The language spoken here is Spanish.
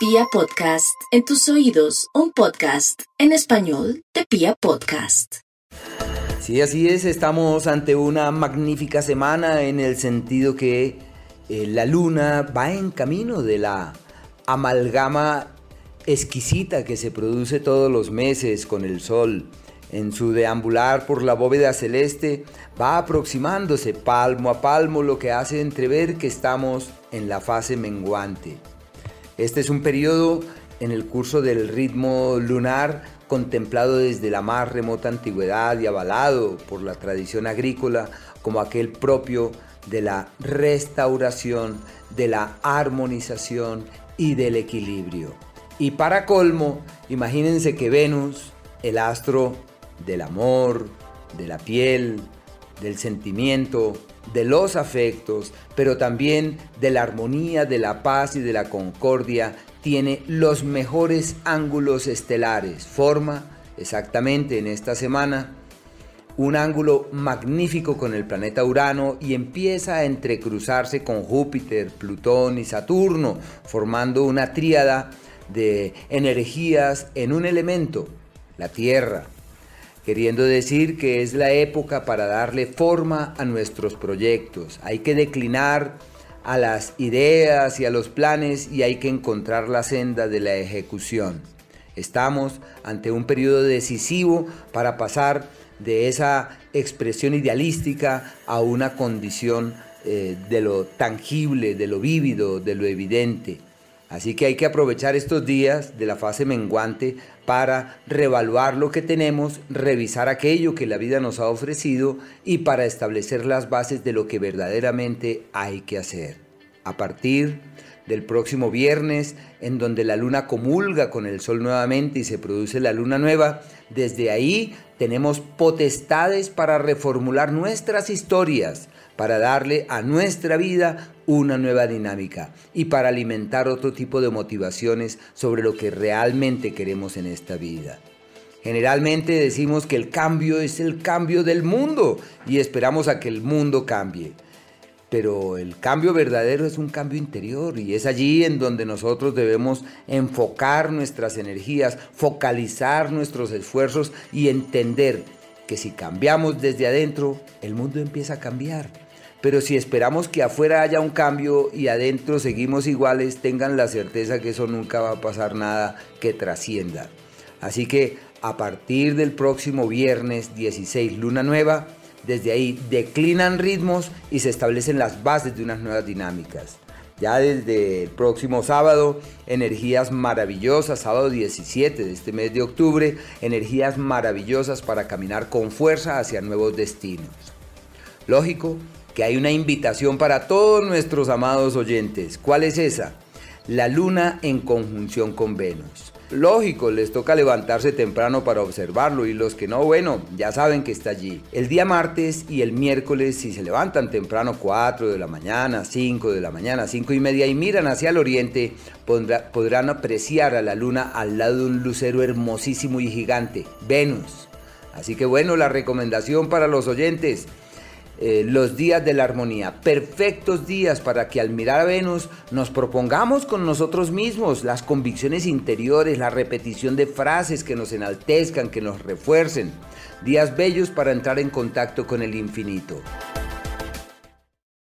Pia Podcast, en tus oídos, un podcast en español de Pia Podcast. Sí, así es, estamos ante una magnífica semana en el sentido que eh, la luna va en camino de la amalgama exquisita que se produce todos los meses con el sol. En su deambular por la bóveda celeste va aproximándose palmo a palmo lo que hace entrever que estamos en la fase menguante. Este es un periodo en el curso del ritmo lunar contemplado desde la más remota antigüedad y avalado por la tradición agrícola como aquel propio de la restauración, de la armonización y del equilibrio. Y para colmo, imagínense que Venus, el astro del amor, de la piel, del sentimiento, de los afectos, pero también de la armonía, de la paz y de la concordia, tiene los mejores ángulos estelares. Forma exactamente en esta semana un ángulo magnífico con el planeta Urano y empieza a entrecruzarse con Júpiter, Plutón y Saturno, formando una tríada de energías en un elemento, la Tierra, queriendo decir que es la época para darle forma a nuestros proyectos. Hay que declinar a las ideas y a los planes y hay que encontrar la senda de la ejecución. Estamos ante un periodo decisivo para pasar de esa expresión idealística a una condición eh, de lo tangible, de lo vívido, de lo evidente. Así que hay que aprovechar estos días de la fase menguante para reevaluar lo que tenemos, revisar aquello que la vida nos ha ofrecido y para establecer las bases de lo que verdaderamente hay que hacer. A partir del próximo viernes, en donde la luna comulga con el sol nuevamente y se produce la luna nueva, desde ahí tenemos potestades para reformular nuestras historias, para darle a nuestra vida una nueva dinámica y para alimentar otro tipo de motivaciones sobre lo que realmente queremos en esta vida. Generalmente decimos que el cambio es el cambio del mundo y esperamos a que el mundo cambie. Pero el cambio verdadero es un cambio interior y es allí en donde nosotros debemos enfocar nuestras energías, focalizar nuestros esfuerzos y entender que si cambiamos desde adentro, el mundo empieza a cambiar. Pero si esperamos que afuera haya un cambio y adentro seguimos iguales, tengan la certeza que eso nunca va a pasar nada que trascienda. Así que a partir del próximo viernes 16, luna nueva, desde ahí declinan ritmos y se establecen las bases de unas nuevas dinámicas. Ya desde el próximo sábado, energías maravillosas, sábado 17 de este mes de octubre, energías maravillosas para caminar con fuerza hacia nuevos destinos. Lógico que hay una invitación para todos nuestros amados oyentes. ¿Cuál es esa? La luna en conjunción con Venus. Lógico, les toca levantarse temprano para observarlo y los que no, bueno, ya saben que está allí. El día martes y el miércoles, si se levantan temprano 4 de la mañana, 5 de la mañana, 5 y media y miran hacia el oriente, podrán apreciar a la luna al lado de un lucero hermosísimo y gigante, Venus. Así que bueno, la recomendación para los oyentes, eh, los días de la armonía, perfectos días para que al mirar a Venus nos propongamos con nosotros mismos las convicciones interiores, la repetición de frases que nos enaltezcan, que nos refuercen, días bellos para entrar en contacto con el infinito.